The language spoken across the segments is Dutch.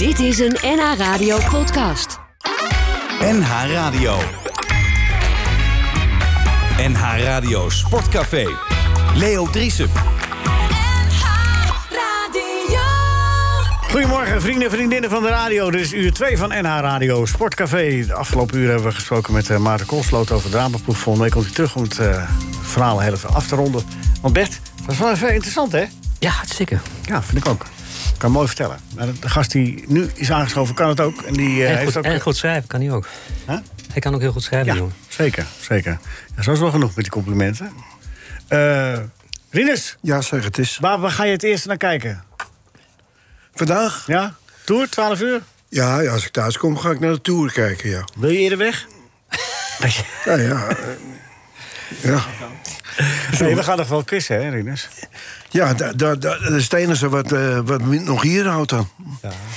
Dit is een NH Radio podcast. NH Radio. NH Radio Sportcafé. Leo Driesen. Goedemorgen, vrienden en vriendinnen van de radio. Dit is uur 2 van NH Radio Sportcafé. De afgelopen uur hebben we gesproken met uh, Maarten Koolsloot over de Rabenploeg. Volgende week komt hij terug om het uh, verhaal heel even af te ronden. Want Bert, dat is wel even interessant, hè? Ja, hartstikke. Ja, vind ik ook. Kan mooi vertellen. De gast die nu is aangeschoven kan het ook. En, die, uh, en, heeft goed, ook... en goed schrijven kan hij ook. Huh? Hij kan ook heel goed schrijven, ja, jongen. zeker, zeker. Ja, zo is wel genoeg met die complimenten. Uh, Rinus, Ja, zeg het is. waar, waar ga je het eerst naar kijken? Vandaag? Ja? Tour, 12 uur? Ja, ja, als ik thuis kom, ga ik naar de Tour kijken, ja. Wil je eerder weg? Ja, ja. eh, ja. Nee, we gaan nog wel quizzen, hè, Rinus? Ja, da, da, da- dat is het enige wat, wat me nog hier houdt dan.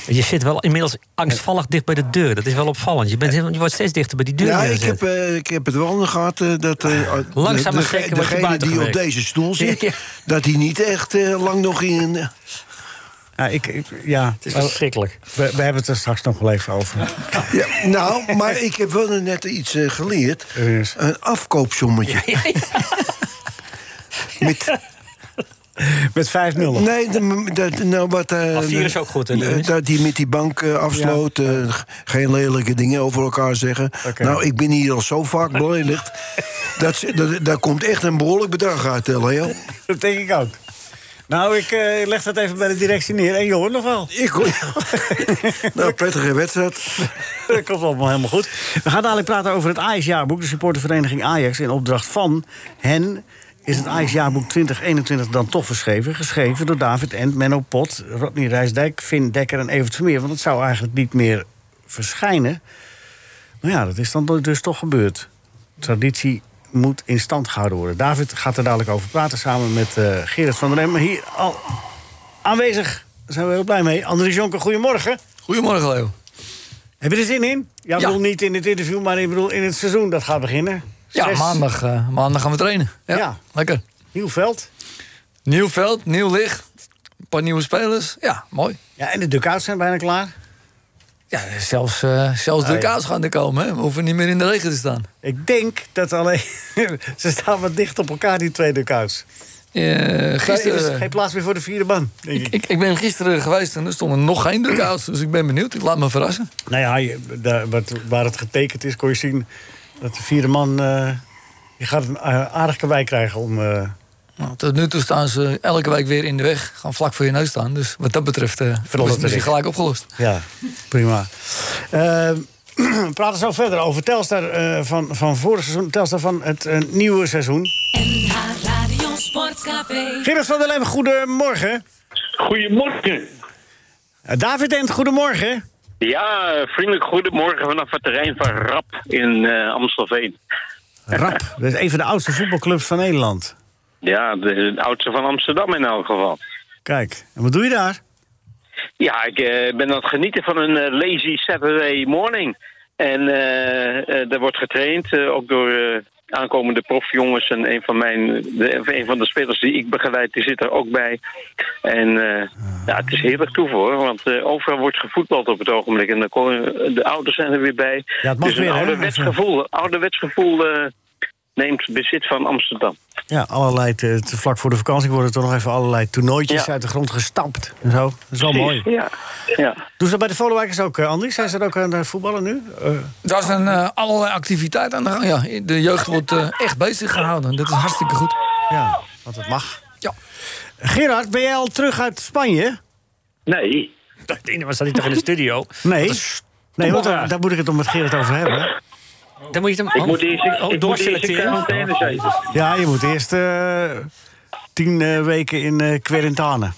Je zit wel inmiddels angstvallig dicht bij de deur. Dat is wel opvallend. Je, bent, je wordt steeds dichter bij die deur. Ja, ik heb, eh, ik heb het wel nog gehad eh, dat... eh, Langzaam de- maar zeker de, degene die op deze stoel zit... Ja. dat hij niet echt lang nog in... Ja, ik, ik- ja. Het is verschrikkelijk. We, we hebben het er straks nog wel even over. ja, nou, maar ik heb wel net iets eh, geleerd. Een afkoopsommetje. Met, Met 5-0. nee, de- dat, nou, wat... eh, A4 is ook goed, hè? Dat hij met die bank eh, afsloot. geen lelijke dingen over elkaar zeggen. Nou, ik ben hier al zo vaak beledigd. dat, dat, daar komt echt een behoorlijk bedrag uit, Leo. Dat denk ik ook. Nou, ik eh, leg dat even bij de directie neer. En je hoort nog wel. Ik hoor Nou, prettige wedstrijd. Dat komt allemaal helemaal goed. We gaan dadelijk praten over het Ajax-jaarboek. De supportervereniging Ajax in opdracht van hen... is het Ajax-jaarboek 2021 dan toch verschreven. Geschreven door David Ent, Menno Pot, Rodney Rijsdijk... Vin Dekker en Evert Vermeer. Want het zou eigenlijk niet meer verschijnen. Maar ja, dat is dan dus toch gebeurd. Traditie moet in stand gehouden worden. David gaat er dadelijk over praten samen met Gerrit van der Rem. Hier al aanwezig. Daar zijn we heel blij mee. Andries Jonker, goedemorgen. Goedemorgen, Leo. Heb je er zin in? Ja, ik Ja. bedoel niet in het interview, maar ik bedoel in het seizoen dat gaat beginnen. Ja, Zes- maandag, eh, maandag gaan we trainen. Ja, Ja. lekker. Nieuw veld. Nieuw veld, nieuw licht. Een paar nieuwe spelers. Ja, mooi. Ja, en de duckouts zijn bijna klaar. Ja, zelfs, eh, zelfs de ja. kaas gaan er komen. Hè. We hoeven niet meer in de regen te staan. Ik denk dat alleen... ze staan wat dicht op elkaar, die twee Er is gisteren, geen plaats meer voor de vierde man, denk ik. ik, ik ben gisteren geweest en er stonden nog geen duckouts. Dus ik ben benieuwd. Ik laat me verrassen. Nou ja, je- daar- wat- waar het getekend is, kon je zien... dat de vierde man... eh, je gaat een aardig karwei krijgen om... Nou, tot nu toe staan ze elke week weer in de weg. Gaan vlak voor je neus staan. Dus wat dat betreft eh is het gelijk opgelost. Ja, prima. Eh, we praten zo verder over Telstar eh, van, van vorig seizoen. Telstar van het eh, nieuwe seizoen. NH Radio Sportcafé. Gerrit van der Leeuwen, goedemorgen. Goedemorgen. David Ent, goedemorgen. Ja, vriendelijk goedemorgen vanaf het terrein van Rap in eh, Amstelveen. Rap, dat is een van de oudste voetbalclubs van Nederland. Ja, de, de oudste van Amsterdam in elk geval. Kijk, en wat doe je daar? Ja, ik eh, ben aan het genieten van een eh, lazy Saturday morning. En eh, er wordt getraind, ook door aankomende profjongens. En een van, mijn, de, een van de spelers die ik begeleid, die zit er ook bij. En eh, ja, het is heerlijk toeven hoor, want overal wordt gevoetbald op het ogenblik. En dan komen, de ouders zijn er weer bij. Ja, het mag dus een weer, hè? ouderwets gevoel, ouderwets gevoel neemt bezit van Amsterdam. Ja, allerlei, te, te vlak voor de vakantie worden er toch nog even allerlei toernooitjes Ja. uit de grond gestampt. En zo. Dat is wel mooi. Ja, ja. Doen ze dat bij de Vollewijkers ook, eh, Andries? Zijn ze er ook aan het voetballen nu? Eh, Daar zijn eh, allerlei activiteiten aan de gang. Ja, de jeugd wordt eh, echt bezig gehouden. Dat is hartstikke goed. ja, want het mag. Ja. Gerard, ben jij al terug uit Spanje? Nee, Nee, was dat niet toch in de studio? Nee. Nee, want daar, daar moet ik het om met Gerard over hebben. Dan moet je hem ik moet eerst, ik, oh, ik moet eerst in doorselecteren. quarantaine zitten. Ja, je moet eerst eh, tien eh, weken in eh Querentane.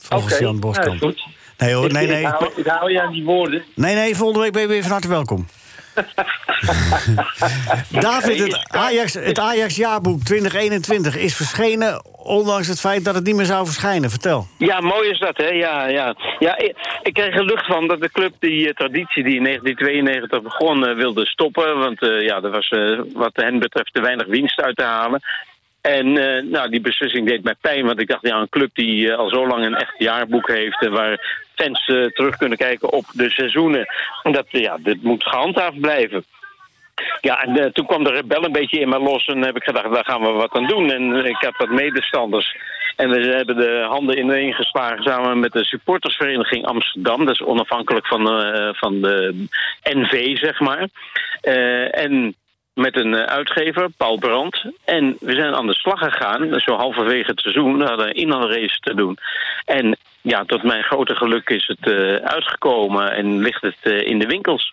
Volgens Jan nou, Boskamp. goed. nee hoor, nee, Ik, nee. hou, ik hou je aan die woorden. Nee, nee, volgende week ben je weer van harte welkom. David, het Ajax, het Ajax jaarboek 2021 is verschenen... ondanks het feit dat het niet meer zou verschijnen. Vertel. Ja, mooi is dat, hè? Ja, ja. ja ik, ik kreeg er lucht van dat de club die eh, traditie die in 1992 begon eh, wilde stoppen. Want eh, ja, er was wat hen betreft te weinig winst uit te halen. En eh, nou, die beslissing deed mij pijn, want ik dacht, ja, een club die eh, al zo lang een echt jaarboek heeft... en waar fans eh, terug kunnen kijken op de seizoenen... en dat, ja, dit moet gehandhaafd blijven. Ja, en eh, toen kwam de rebel een beetje in me los en heb ik gedacht, daar gaan we wat aan doen. En ik heb wat medestanders. En we hebben de handen ineen geslagen samen met de supportersvereniging Amsterdam. Dat is onafhankelijk van, eh, van de NV, zeg maar. Eh, en met een eh, uitgever, Paul Brandt. En we zijn aan de slag gegaan, dus zo halverwege het seizoen, we hadden een inhaalrace te doen. En ja, tot mijn grote geluk is het eh, uitgekomen en ligt het eh, in de winkels.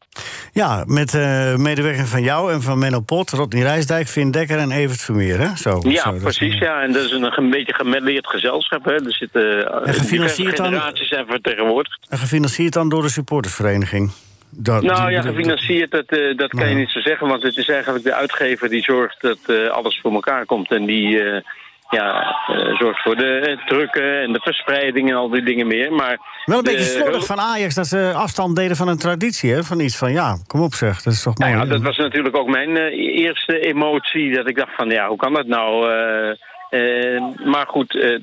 Ja, met medewerking van jou en van Menno Pot, Rodney Rijsdijk, Vin Dekker en Evert Vermeer, hè? Zo, Ja, zo, dat is- precies. Ja. En dat is een, een beetje gemêleerd gezelschap. Hè. Er zitten diverse gefinancierd dan? generaties zijn vertegenwoordigd. En gefinancierd dan door de supportersvereniging. Dat- Nou die- ja, gefinancierd, dat, eh, dat kan je niet zo zeggen. Want het is eigenlijk de uitgever die zorgt dat eh, alles voor elkaar komt. En die eh, ja, zorgt voor de drukken en de verspreiding en al die dingen meer. Maar Wel een de beetje slordig van Ajax dat ze afstand deden van een traditie, hè? Van iets van, ja, kom op zeg, dat is toch mooi. Nou ja, dat was natuurlijk ook mijn eerste emotie. Dat ik dacht van, ja, hoe kan dat nou? Maar goed,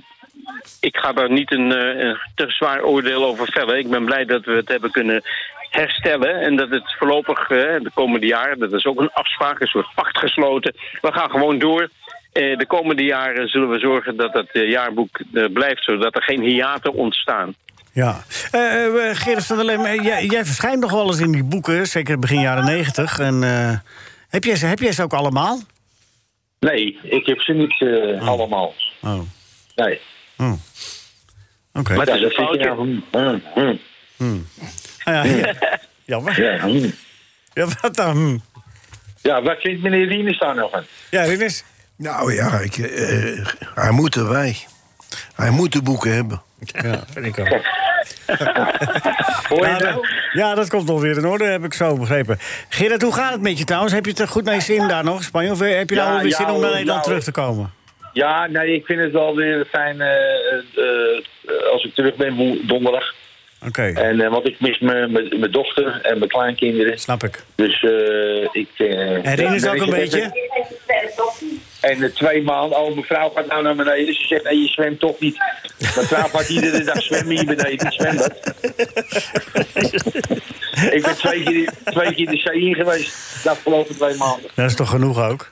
ik ga daar niet een, een te zwaar oordeel over vellen. Ik ben blij dat we het hebben kunnen herstellen. En dat het voorlopig, eh, de komende jaren, dat is ook een afspraak, een soort pact gesloten. We gaan gewoon door. Eh, de komende jaren zullen we zorgen dat het eh, jaarboek eh, blijft, zodat er geen hiaten ontstaan. Ja. Eh eh, Gerrit van der Lem, eh, jij, jij verschijnt nog wel eens in die boeken, zeker begin jaren negentig. En eh, heb, jij ze, heb jij ze ook allemaal? Nee, ik heb ze niet eh, allemaal. Oh, Nee. oh. Oké. Maar is een dat foutje. hm. Ah, ja, ja. Jammer. Ja, hm. Ja, wat dan? Hm. ja, wat vindt meneer Rinus daar nog van? Ja, Rinus? Nou ja, ik, eh, hij moet erbij. Hij moet de boeken hebben. Ja, Vind ik ook. Hoor je Ja, nou? dat, ja, dat komt nog weer in orde, heb ik zo begrepen. Gerrit, hoe gaat het met je trouwens? Heb je het er goed naar je zin daar nog Spanje? Of heb je nou Ja, wel weer ja, zin om naar hoor, Nederland ja, terug te komen? Ja, nee, ik vind het wel weer fijn eh, eh, als ik terug ben donderdag. Oké, En, eh, want ik mis mijn- mijn mijn dochter en mijn kleinkinderen. snap ik. Dus eh, ik... En Rinus ja, ook een beetje? En twee maanden, oh, mevrouw gaat nou naar beneden. Ze zegt, nee, je zwemt toch niet. Mevrouw gaat iedere dag zwemmen hier beneden, zwembad. ik ben twee keer, twee keer de zee in geweest de afgelopen twee maanden. Dat is toch genoeg ook?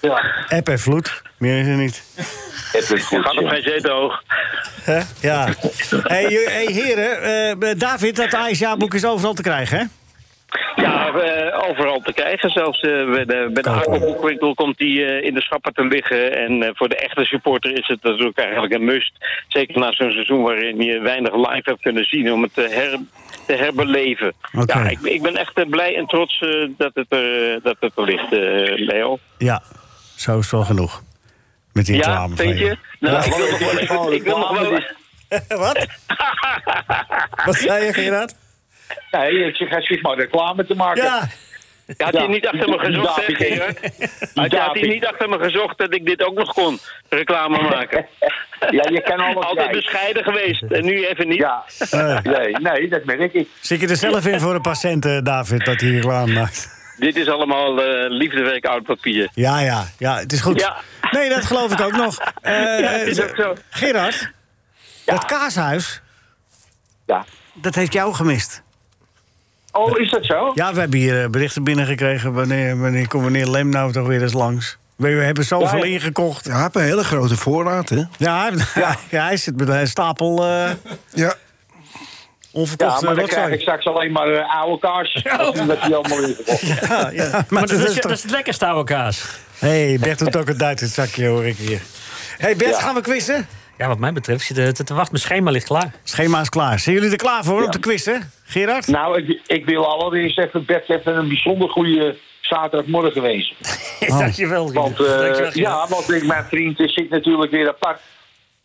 Ja, App en vloed, meer is er niet. Het gaat op geen zetel hoog. Hè? Ja. hey, hey, heren, eh, David, dat AIS-jaarboek is overal te krijgen, hè? Ja, eh, overal te krijgen. Zelfs eh, bij de, bij de Hakelboekwinkel komt die eh, in de schappen te liggen. En eh, voor de echte supporter is het natuurlijk eigenlijk een must. Zeker na zo'n seizoen waarin je weinig live hebt kunnen zien om het te, her, te herbeleven. Oké. Ja, ik, ik ben echt eh, blij en trots eh, dat, het er, dat het er ligt, eh, Leo. Ja, zo is het wel genoeg. Met die Ja, reclame van vind je? Nou, ik wil nog wel even... Ik wil nog wel... Wat? Wat zei je, Gerard? Nee, ik zeg, hij zit maar reclame te maken. Ja, Had hij niet achter me gezocht, hè. Gerard? Had had hij David. niet achter me gezocht dat ik dit ook nog kon, reclame maken? Ja, je kan alles Altijd krijgen. bescheiden geweest en nu even niet. Ja, nee, nee, dat merk ik. zit je er zelf in voor een patiënt, David, dat hij reclame maakt? Dit is allemaal eh, liefdewerk oud papier. Ja, ja, ja, het is goed. Ja. Nee, dat geloof ik ook nog. Eh, Ja, is ook zo. Gerard, dat kaashuis, Ja. dat heeft jou gemist. Oh, is dat zo? Ja, we hebben hier eh, berichten binnengekregen. Wanneer, wanneer komt meneer Lem nou toch weer eens langs? We hebben zoveel Ja, ingekocht. Ja, hij heeft een hele grote voorraad, hè? Ja, ja. hij zit met een stapel eh Ja. Ja, onverkochte maar dan krijg ik straks alleen maar eh, oude kaas. Dat die allemaal weer. Ja, ja, maar, Maar dat is, dat is het lekkerste oude kaas. hey, Bert doet ook een Duits in het zakje, hoor ik hier. hey, Bert, Ja. gaan we quizzen? Ja, wat mij betreft zit te, te wachten. Mijn schema ligt klaar. Schema is klaar. Zijn jullie er klaar voor om te quizzen? Gerard? Nou, ik, ik wil allereerst even Bert even een bijzonder goede zaterdagmorgen wensen. Dankjewel. Want, eh, Dankjewel, ja, want ik, mijn vriend eh, zit natuurlijk weer apart.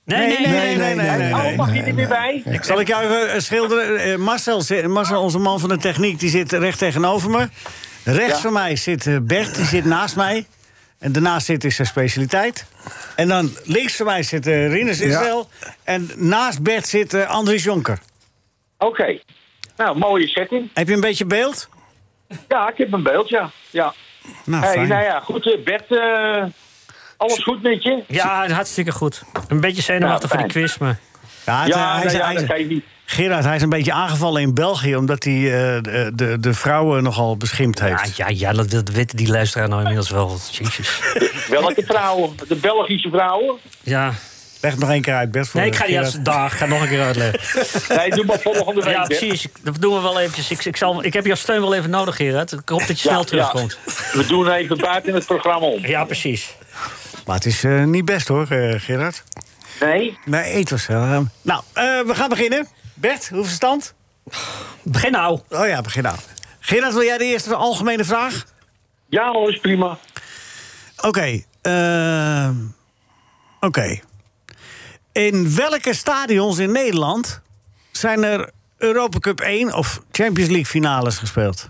Nee, nee, nee. nee, nee, nee, oh, nee, mag nee, je er weer bij? Zal ik jou even eh, schilderen? Eh, Marcel, zit- Marcel, onze man van de techniek, die zit recht tegenover me. Rechts Ja. van mij zit eh, Bert, die zit naast mij. En daarnaast zit is zijn specialiteit. En dan links van mij zit uh, Rinus Israël. En naast Bert zit eh, Andries Jonker. Oké. Nou, mooie setting. Heb je een beetje beeld? Ja, ik heb een beeld, ja. ja. Nou, Hey, fijn. nou ja, goed, eh, Bert. eh, Alles goed met je? Ja, hartstikke goed. Een beetje zenuwachtig Nou, voor die quiz, maar... Ja, het- Ja, hij, ja, dat geeft niet. Gerard, hij is een beetje aangevallen in België... omdat hij eh, de, de, vrouwen nogal beschimpt heeft. ja, ja dat, dat weten die luisteraar nou inmiddels wel. Jezus. Welke vrouwen? De Belgische vrouwen? Ja. Leg het nog één keer uit, Bert. voor Nee, ik ga die als dag. Ik ga nog een keer uitleggen. Nee, doe maar volgende week. Ja, precies. Dat doen we wel eventjes. Ik, ik, zal, ik heb jouw steun wel even nodig, Gerard. Ik hoop dat je snel terugkomt. ja. We doen even buiten het programma om. Ja, precies. Maar het is eh, niet best hoor, eh, Gerard. Nee? Nee, het was... nou, eh, we gaan beginnen. Bert, hoeveel stand? Begin nou. Oh ja, begin nou. Gerard, wil jij de eerste algemene vraag? Ja, alles prima. Oké. Oké. In welke stadions in Nederland zijn er Europa Cup 1 of Champions League finales gespeeld?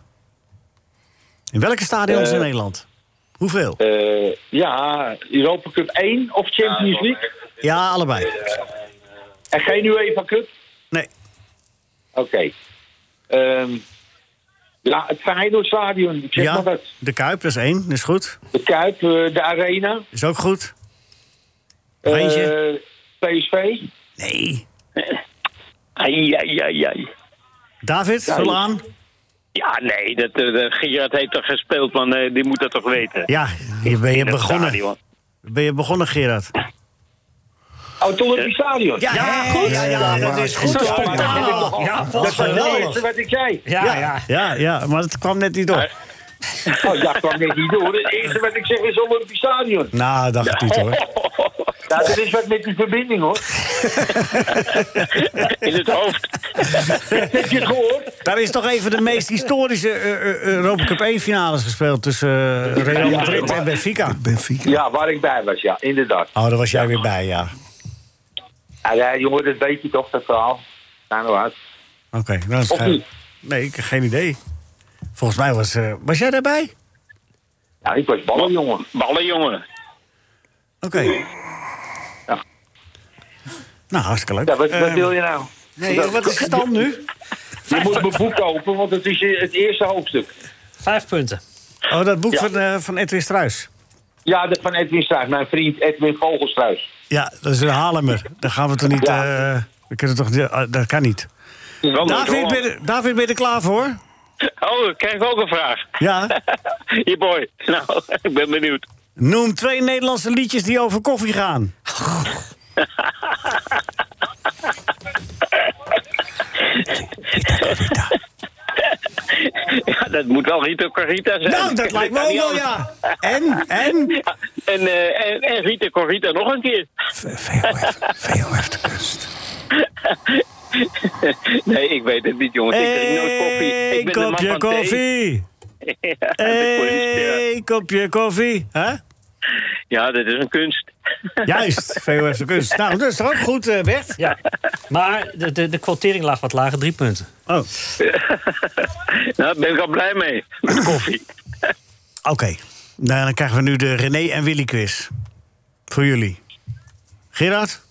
In welke stadions in Nederland? Hoeveel? Eh, ja, Europa Cup 1 of Champions League? Ja, allebei. En geen UEFA Cup? Nee. Oké. Ehm, ja, het Feyenoordstadion, ik zeg Ja, maar wat. de Kuip, dat is één, dat is goed. De Kuip, eh, de Arena. Is ook goed. Eentje? Eh, PSV. Nee. Ai, ai, ai, ai. David, Ja, vul aan. Ja, nee, dat, eh, Gerard heeft toch gespeeld, man. eh, die moet dat toch weten. Ja, hier ben je begonnen. stadion. Ben je begonnen, Gerard? Oh, Stadion. Ja, goed. Ja, ja, dat is goed. Hoor. spontaan. Ja. Ja, Dat is het wat ik zei. Ja, ja. Ja, ja, maar het kwam net niet door. Oh, dat kwam net niet door. Het eerste wat ik zeg is Olympisch Stadion. Nou, dacht ik niet hoor. Nou, dat is wat met die verbinding, hoor. In het hoofd. Heb je het gehoord? Daar is toch even de meest historische eh, eh, Europa Cup 1 finales gespeeld tussen eh, Real Madrid en Benfica. Benfica. Ja, waar ik bij was, ja, inderdaad. Oh, daar was jij weer bij, ja. Ja, jongen, dat weet je toch, dat verhaal. Nou, nou uit. Oké, nou is het? Nee, ik heb geen idee. Volgens mij was... eh, was jij daarbij? Ja, ik was ballen, jongen. Ballen, jongen. Oké. Nou, hartstikke leuk. Ja, wat, wat Eh, wil je nou? nee, wat is de stand nu? Je moet mijn boek kopen, want het is het eerste hoofdstuk. Vijf punten. Oh, dat boek Ja. van, eh, van Edwin Struis. Ja, dat van Edwin Struis, mijn vriend Edwin Vogelstruis. Ja, dat is een Haarlemmer. Daar gaan we toch niet... Ja. eh, we kunnen toch, niet- eh, dat kan niet. David, ben, je- David, ben je er klaar voor? Oh, ik krijg ook een vraag. Ja. Hier, boy. Nou, ik ben benieuwd. Noem twee Nederlandse liedjes die over koffie gaan. Ja, dat moet wel Rita Corrita zijn. Nou, dat lijkt me ook wel, ja. En? En? Ja, En, eh, en, en Rita Corrita nog een keer. VOF, VOF de kunst. Nee, ik weet het niet, jongens. Ik drink nooit koffie. Ik ben een man kopje van koffie. Ja. Kopje koffie. Hè? Ja, dat is een kunst. Juist, VOF de kunst. Nou, dat is toch ook goed, eh, Bert? Ja. Maar de, de, de quotering lag wat lager, drie punten. Oh, oké. Nou, daar ben ik al blij mee. Met koffie. Nou, dan krijgen we nu de René en Willy quiz. Voor jullie. Gerard,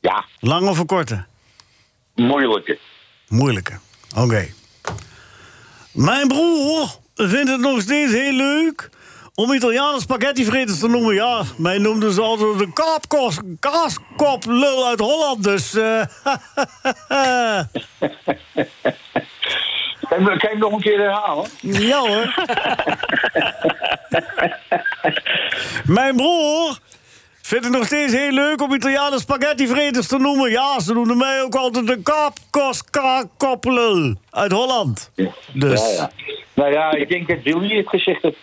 Ja, lang of een korte? moeilijke. Moeilijke. Oké. Mijn broer vindt het nog steeds heel leuk om Italiaanse spaghettivreters te noemen. Ja, mij noemden ze altijd de kaapkos, kaaskoplul uit Holland. Dus. eh Kan je hem nog een keer herhalen? ja hoor. Mijn broer vindt het nog steeds heel leuk om Italiaanse spaghettivreters te noemen. Ja, ze noemden mij ook altijd de kaapkos, kaaskoplul uit Holland. Dus. Ja, ja. Nou ja, ik denk dat Willy het gezegd heeft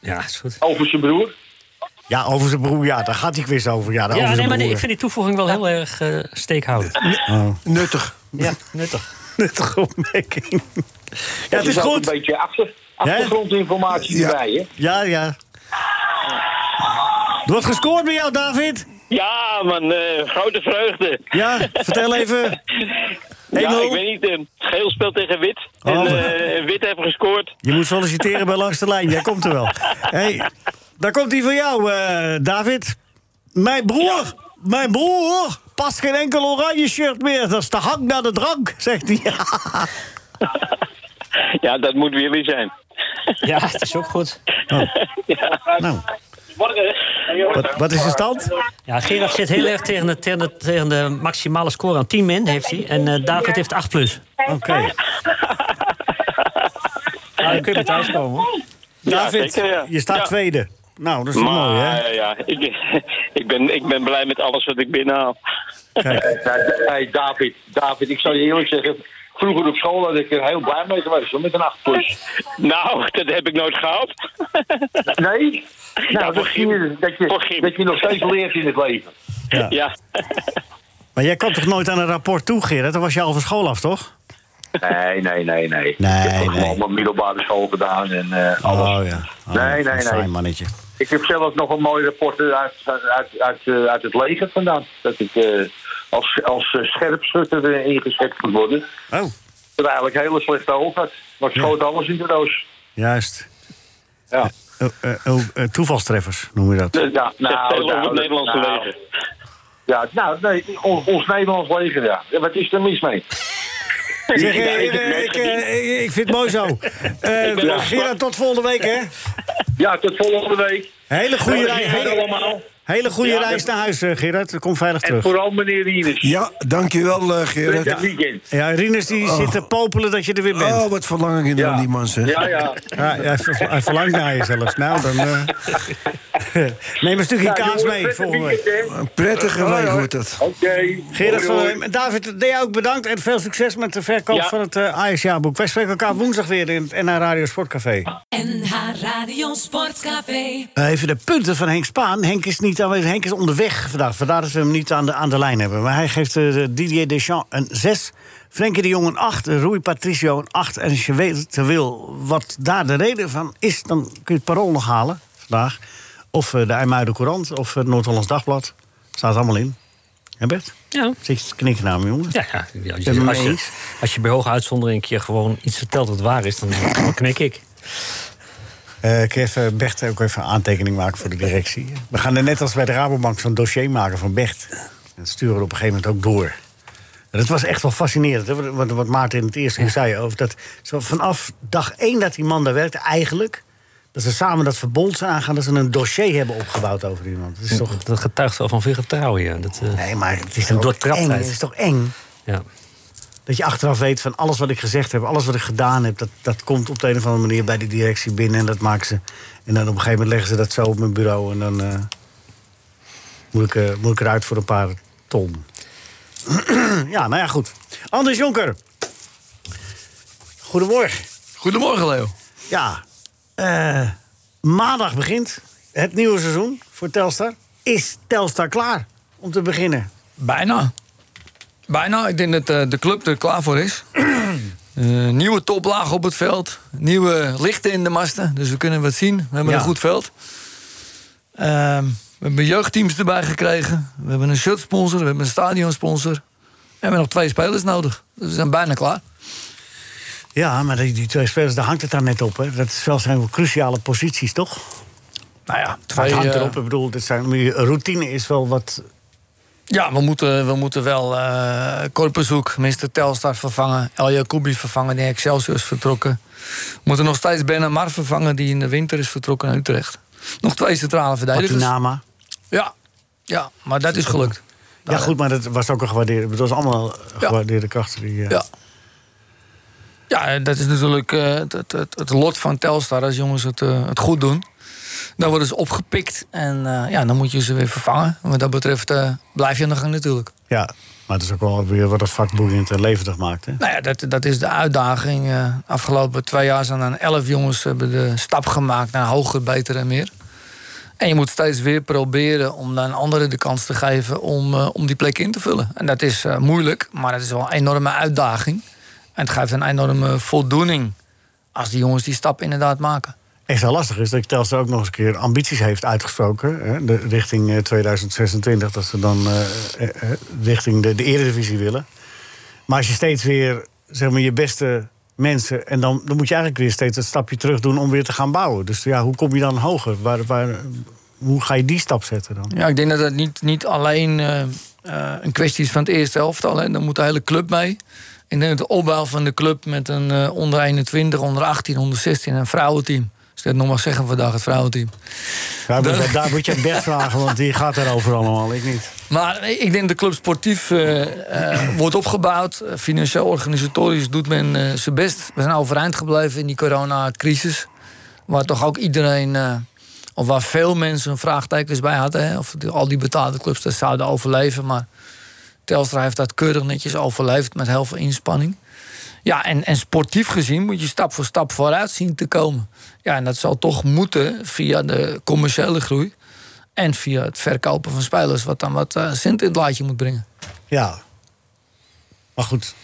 Ja, is goed. over zijn broer. Ja, over zijn broer, ja, daar gaat die quiz over. Ja, over Ja, nee, maar nee, ik vind die toevoeging wel heel erg eh, steekhoudend. Nuttig. Ja, nuttig. Nuttige opmerking. Ja, het is ook goed. een beetje achter, achtergrondinformatie Ja. erbij, hè? Ja, ja. Er wordt gescoord bij jou, David. Ja, man, eh, grote vreugde. Ja, vertel even. 1-0. Ja, ik weet niet. eh, Geel speelt tegen Wit. En Oh. eh, Wit heeft gescoord. Je moet solliciteren bij Langs de Lijn. Jij komt er wel. hey, daar komt hij voor jou, eh, David. Mijn broer, mijn broer past geen enkel oranje shirt meer. Dat is de hang naar de drank, zegt hij. Ja, dat moet Willy zijn. Ja, het is ook goed. Nou, Wat, wat is de stand? Ja, Gerard zit heel erg tegen de, tegen de, tegen de maximale score aan 10 min, heeft hij. En eh, David heeft 8 plus. Oké. Nou, dan kun je bij thuis komen. hoor. David, zeker, ja. je staat tweede. Nou, dat is mooi, hè? Ja, ik, ik, ben, ik ben blij met alles wat ik binnenhaal. Kijk, Hey, David, David, ik zou je eerlijk zeggen... Vroeger op school had ik er heel blij mee geweest, hoor, met een 8 plus. Nou, dat heb ik nooit gehad. Nee? Nou, dat, je, dat, je, Giem. dat je nog steeds leert in het leven. ja. Ja. Maar jij kwam toch nooit aan een rapport toe, Gerard? Dan was je al van school af, toch? Nee, nee, nee, nee. Nee, ik heb nee. gewoon mijn middelbare school gedaan en eh, alles. Oh ja. Oh, Nee, nee, een nee. Fijn mannetje. Ik heb zelf nog een mooi rapport uit, uit, uit, eh, uit het leger vandaan. Dat ik eh, als, als eh, scherpschutter ingezet moet worden. Oh, Dat eigenlijk een hele slechte had. Maar ik schoot alles in de doos. juist. Ja. Oh, eh, toevalstreffers noem je dat. Ja, nou, nou, het Nederlandse nou, leger. Ja, nou, nee, ons, ons Nederlands leger, ja. Ja, Wat is er mis mee? Zeg, ik ik, eh, ik vind het mooi zo. Eh, Gerard, tot volgende week, hè? Ja, tot volgende week. Hele goede, Dag, reis, allemaal. Hele goede Ja, reis naar huis, eh, Gerard. Kom veilig En terug. vooral meneer Rinus. Ja, dankjewel eh Gerard. Weekend. Ja, Rinus die zit te popelen dat je er weer bent. Oh, wat verlangen Ja. aan die man, zeg. Ja, ja. Ja, hij, ver- hij verlangt naar je zelfs. Nou, dan... eh, neem een stukje Ja, kaas mee prettig volgende week. Een prettige week wordt het. Oké. Gerard van en David, jij ook bedankt en veel succes met de verkoop Ja. van het eh AS-jaarboek. Wij spreken elkaar woensdag weer in het NH Radio Sportcafé. NH Radio Sportcafé. Even de punten van Henk Spaan. Henk is niet aanwezig. Henk is onderweg vandaag. Vandaar dat we hem niet aan de, aan de lijn hebben. Maar hij geeft eh, Didier Deschamps een 6. Frenkie de Jong een 8. Rui Patricio een 8. En als je weet wil wat daar de reden van is... dan kun je het parool nog halen vandaag. Of eh, de IJmuiden Courant of het Noord-Hollands Dagblad. Staat allemaal in. Hè Bert? Ja. Zit je te knikken naar me, jongen? Ja, ja, je als, je, als je bij hoge uitzondering een keer gewoon iets vertelt wat waar is, dan, dan knik ik. Eh, ik even Bert ook even een aantekening maken voor de directie. We gaan er net als bij de Rabobank zo'n dossier maken van Bert. Dat sturen we op een gegeven moment ook door. En dat was echt wel fascinerend. Hè? Wat, wat Maarten in het eerste uur zei. Over dat, zo vanaf dag één dat die man daar werkte, eigenlijk... dat ze samen dat verbond aangaan... dat ze een dossier hebben opgebouwd over iemand. Dat is toch... Dat getuigt wel van veel vertrouwen, ja. Dat, eh, Nee, maar het is Een doortraptheid. eng. Het is toch eng? ja. Dat je achteraf weet van alles wat ik gezegd heb, alles wat ik gedaan heb, dat, dat komt op de een of andere manier bij de directie binnen en dat maken ze. En dan op een gegeven moment leggen ze dat zo op mijn bureau en dan eh, moet, ik, eh, moet ik eruit voor een paar ton. ja, nou ja, goed. Anders Jonker. Goedemorgen. Goedemorgen, Leo. Ja, eh, maandag begint het nieuwe seizoen voor Telstar. Is Telstar klaar om te beginnen? Bijna. Bijna. Ik denk dat eh, de club er klaar voor is. Eh, nieuwe toplaag op het veld. Nieuwe lichten in de masten. Dus we kunnen wat zien. We hebben Ja. een goed veld. Ehm, we hebben jeugdteams erbij gekregen. We hebben een shirtsponsor. We hebben een stadionsponsor. En we hebben nog twee spelers nodig. Dus we zijn bijna klaar. Ja, maar die, die twee spelers, daar hangt het daar net op. Hè? Dat is wel zijn wel cruciale posities, toch? Nou ja, twee, het hangt eh, erop. Ik bedoel, dit zijn, routine is wel wat... Ja, we moeten, we moeten wel eh Korpershoek, Mr. Telstar vervangen. El Jacoubi vervangen, die Excelsior is vertrokken. We moeten nog steeds Ben Mar vervangen, die in de winter is vertrokken naar Utrecht. Nog twee centrale verdedigers. Patinama. Ja, ja, maar dat is gelukt. Ja, goed, maar dat was ook een gewaardeerde... Het was allemaal gewaardeerde krachten. Die, eh, Ja. Ja, dat is natuurlijk eh, het, het, het, het lot van Telstar als jongens het, eh, het goed doen. Dan worden ze opgepikt en eh, ja, dan moet je ze weer vervangen. Wat dat betreft eh, blijf je aan de gang natuurlijk. ja, maar het is ook wel weer wat het vak boeiend en levendig maakt. Hè? Nou ja, dat, dat is de uitdaging. Eh, afgelopen twee jaar zijn er elf jongens hebben de stap gemaakt naar hoger, beter en meer. En je moet steeds weer proberen om dan anderen de kans te geven om, om die plek in te vullen. En dat is moeilijk, maar dat is wel een enorme uitdaging. En het geeft een enorme voldoening als die jongens die stap inderdaad maken. Echt wel lastig is dat Telstar ook nog eens een keer ambities heeft uitgesproken. Hè, de, richting eh, 2026, dat ze dan eh, eh, eh, richting de, de Eredivisie willen. Maar als je steeds weer zeg maar, je beste mensen... en dan, dan moet je eigenlijk weer steeds een stapje terug doen om weer te gaan bouwen. Dus ja, hoe kom je dan hoger? Waar, waar, hoe ga je die stap zetten dan? Ja, ik denk dat het niet, niet alleen eh, eh, een kwestie is van het eerste elftal. Hè. Dan moet de hele club mee. Ik denk dat de opbouw van de club met een eh, onder 21, onder 18, onder 16 en vrouwenteam Ik dat nog mag zeggen vandaag, het vrouwenteam. Daar, moet, De- daar moet je Bert vragen, want die gaat erover allemaal, ik niet. Maar ik denk dat de club sportief eh, eh, wordt opgebouwd. Eh, Financieel, organisatorisch doet men eh, zijn best. We zijn overeind gebleven in die coronacrisis. Waar toch ook iedereen, eh, of waar veel mensen vraagtekens bij hadden. Hè, of die- al die betaalde clubs dat zouden overleven. Maar Telstra heeft dat keurig netjes overleefd met heel veel inspanning. Ja, en, en sportief gezien moet je stap voor stap vooruit zien te komen. Ja, en dat zal toch moeten via de commerciële groei. En via het verkopen van spelers, wat dan wat cent in het laadje moet brengen. Ja. Maar goed,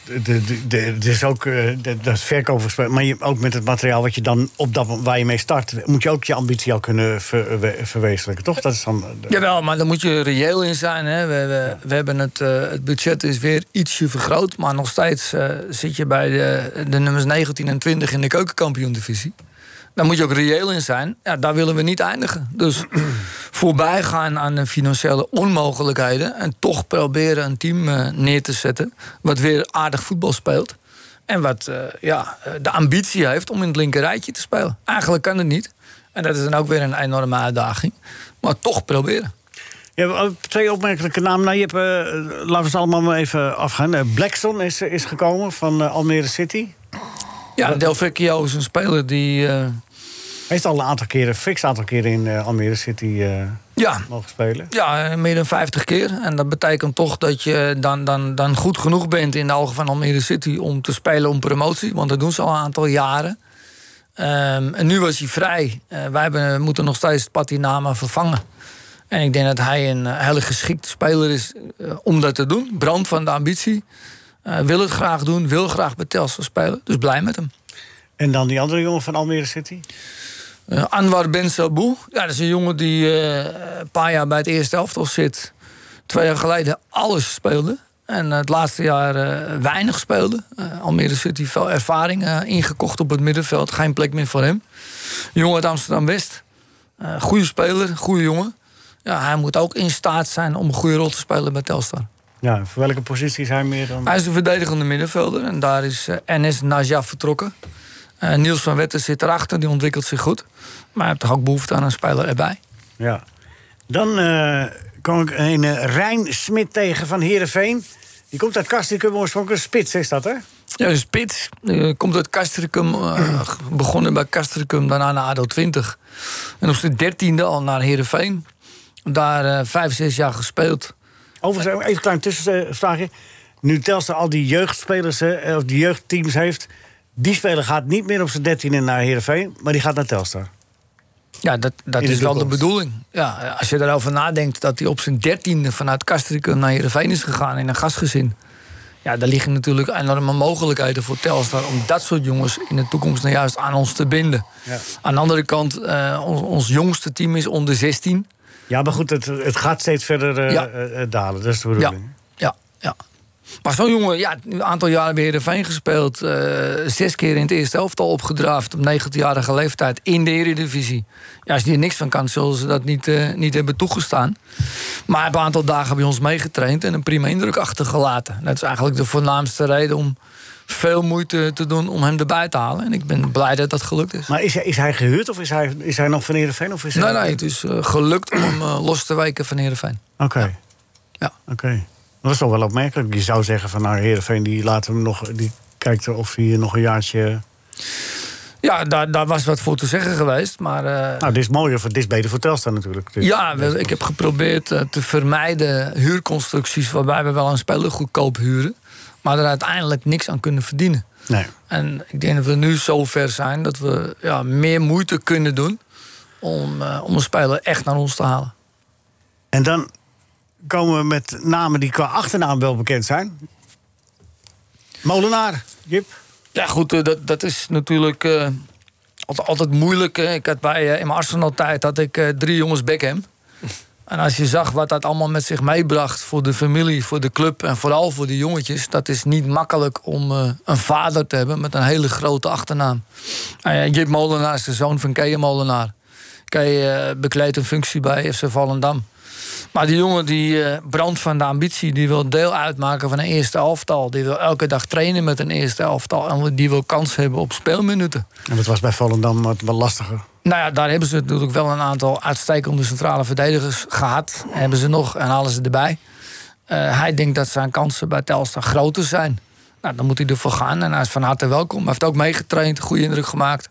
het is ook eh, de, dat spelers, Maar je, ook met het materiaal wat je dan op dat, waar je mee start... moet je ook je ambitie al kunnen ver- we- verwezenlijken, toch? Dat is dan... de- Jawel, maar daar moet je reëel in zijn. Hè. We, we, we hebben het, eh, het budget is weer ietsje vergroot. Maar nog steeds eh, zit je bij de, de nummers 19 en 20 in de keukenkampioen-divisie. Daar moet je ook reëel in zijn. Ja, daar willen we niet eindigen. Dus voorbij gaan aan de financiële onmogelijkheden... en toch proberen een team eh, neer te zetten... wat weer aardig voetbal speelt... en wat eh, ja, eh, de ambitie heeft om in het linkerrijtje te spelen. Eigenlijk kan het niet. En dat is dan ook weer een enorme uitdaging. Maar toch proberen. Je hebt twee opmerkelijke namen. Nou, je hebt, laten we ze allemaal maar even afgaan. Blackstone is, is gekomen van Almere City. Ja, Del Vecchio is een speler die... eh, Hij is al een aantal keren, fix aantal keren in eh, Almere City eh, ja, mogen spelen. ja, meer dan 50 keer. En dat betekent toch dat je dan, dan, dan goed genoeg bent in de ogen van Almere City om te spelen om promotie. Want dat doen ze al een aantal jaren. Ehm, en nu was hij vrij. Wij hebben, moeten nog steeds Patinama vervangen. En ik denk dat hij een hele geschikte speler is om dat te doen. Brand van de ambitie. Eh, wil het graag doen, wil graag bij Telstra spelen. Dus blij met hem. En dan die andere jongen van Almere City. Eh, Anwar Ben Sabou. Ja, dat is een jongen die eh, een paar jaar bij het eerste elftal zit. Twee jaar geleden alles speelde. En het laatste jaar weinig speelde. Almere City veel ervaring ingekocht op het middenveld. Geen plek meer voor hem. Jongen uit Amsterdam-West. Goede speler, goede jongen. Ja, hij moet ook in staat zijn om een goede rol te spelen bij Telstar. Ja, voor welke positie is hij meer dan... Hij is een verdedigende middenvelder. En daar is eh, NS Najaf vertrokken. Eh, Niels van Wetten zit erachter, die ontwikkelt zich goed. Maar hij heeft toch ook behoefte aan een speler erbij. Ja. Dan eh kwam ik een eh, Rijn Smit tegen van Heerenveen. Die komt uit Kastikum, oorspronkelijk spits is dat, hè? Ja, een spits. Komt uit Castricum. begonnen bij Castricum, daarna naar ADO 20. En op zijn dertiende al naar Heerenveen. Daar vijf, zes jaar gespeeld. Overigens, even een klein tussenvraagje. Nu Telstar al die jeugdspelers, eh, of die jeugdteams heeft... die speler gaat niet meer op zijn dertiende naar Heerenveen... maar die gaat naar Telstar. Ja, dat, dat is wel de bedoeling. Ja, als je daarover nadenkt dat hij op zijn dertiende vanuit Castricum naar Heerenveen is gegaan in een gastgezin. Ja, daar liggen natuurlijk enorme mogelijkheden voor Telstar om dat soort jongens in de toekomst nou juist aan ons te binden. Ja. Aan de andere kant, eh, ons, ons jongste team is onder 16. Ja, maar goed, het, het gaat steeds verder eh, Ja. eh, eh, dalen. Dat is de bedoeling. ja, ja. Maar zo'n jongen, ja, een aantal jaren bij Heerenveen gespeeld. zes keer in het eerste elftal opgedraafd op 19-jarige leeftijd in de Eredivisie. Ja, als die er niks van kan, zullen ze dat niet, niet hebben toegestaan. Maar hij heeft een aantal dagen bij ons meegetraind en een prima indruk achtergelaten. Dat is eigenlijk de voornaamste reden om veel moeite te doen om hem erbij te halen. En ik ben blij dat dat gelukt is. Maar is hij, is hij gehuurd of is hij, is hij nog van Heerenveen? Of is Nee, hij... nee, het is eh, gelukt om eh, los te wijken van Heerenveen. Oké. Ja. Oké. Dat is toch wel opmerkelijk. Je zou zeggen van nou, Heerenveen die laat hem nog... die kijkt of hij nog een jaartje... Ja, daar, daar was wat voor te zeggen geweest, maar... eh, Nou, dit is mooier, voor, dit is beter voor Telstar natuurlijk. Dit- Ja, dit- ik heb geprobeerd eh, te vermijden huurconstructies waarbij we wel een speler goedkoop huren, maar er uiteindelijk niks aan kunnen verdienen. Nee. En ik denk dat we nu zo ver zijn dat we ja, meer moeite kunnen doen om, eh, om een speler echt naar ons te halen. En dan komen we met namen die qua achternaam wel bekend zijn. Molenaar, Jip. Ja, goed, eh, dat, dat is natuurlijk eh, altijd, altijd moeilijk. hè. Ik had bij, eh, in mijn Arsenal-tijd had ik drie jongens Beckham. En als je zag wat dat allemaal met zich meebracht voor de familie, voor de club en vooral voor de jongetjes, dat is niet makkelijk om een vader te hebben met een hele grote achternaam. Ja, Jip Molenaar is de zoon van Keijer Molenaar. Keijer bekleedt een functie bij FC Volendam. Maar die jongen die eh, brandt van de ambitie, die wil deel uitmaken van een eerste elftal. Die wil elke dag trainen met een eerste elftal. En die wil kans hebben op speelminuten. En dat was bij Volendam wat, lastiger. Nou ja, daar hebben ze natuurlijk wel een aantal uitstekende centrale verdedigers gehad. Hebben ze nog en halen ze erbij. Eh, hij denkt dat zijn kansen bij Telstar groter zijn. Nou, dan moet hij ervoor gaan en hij is van harte welkom. Hij heeft ook meegetraind, goede indruk gemaakt.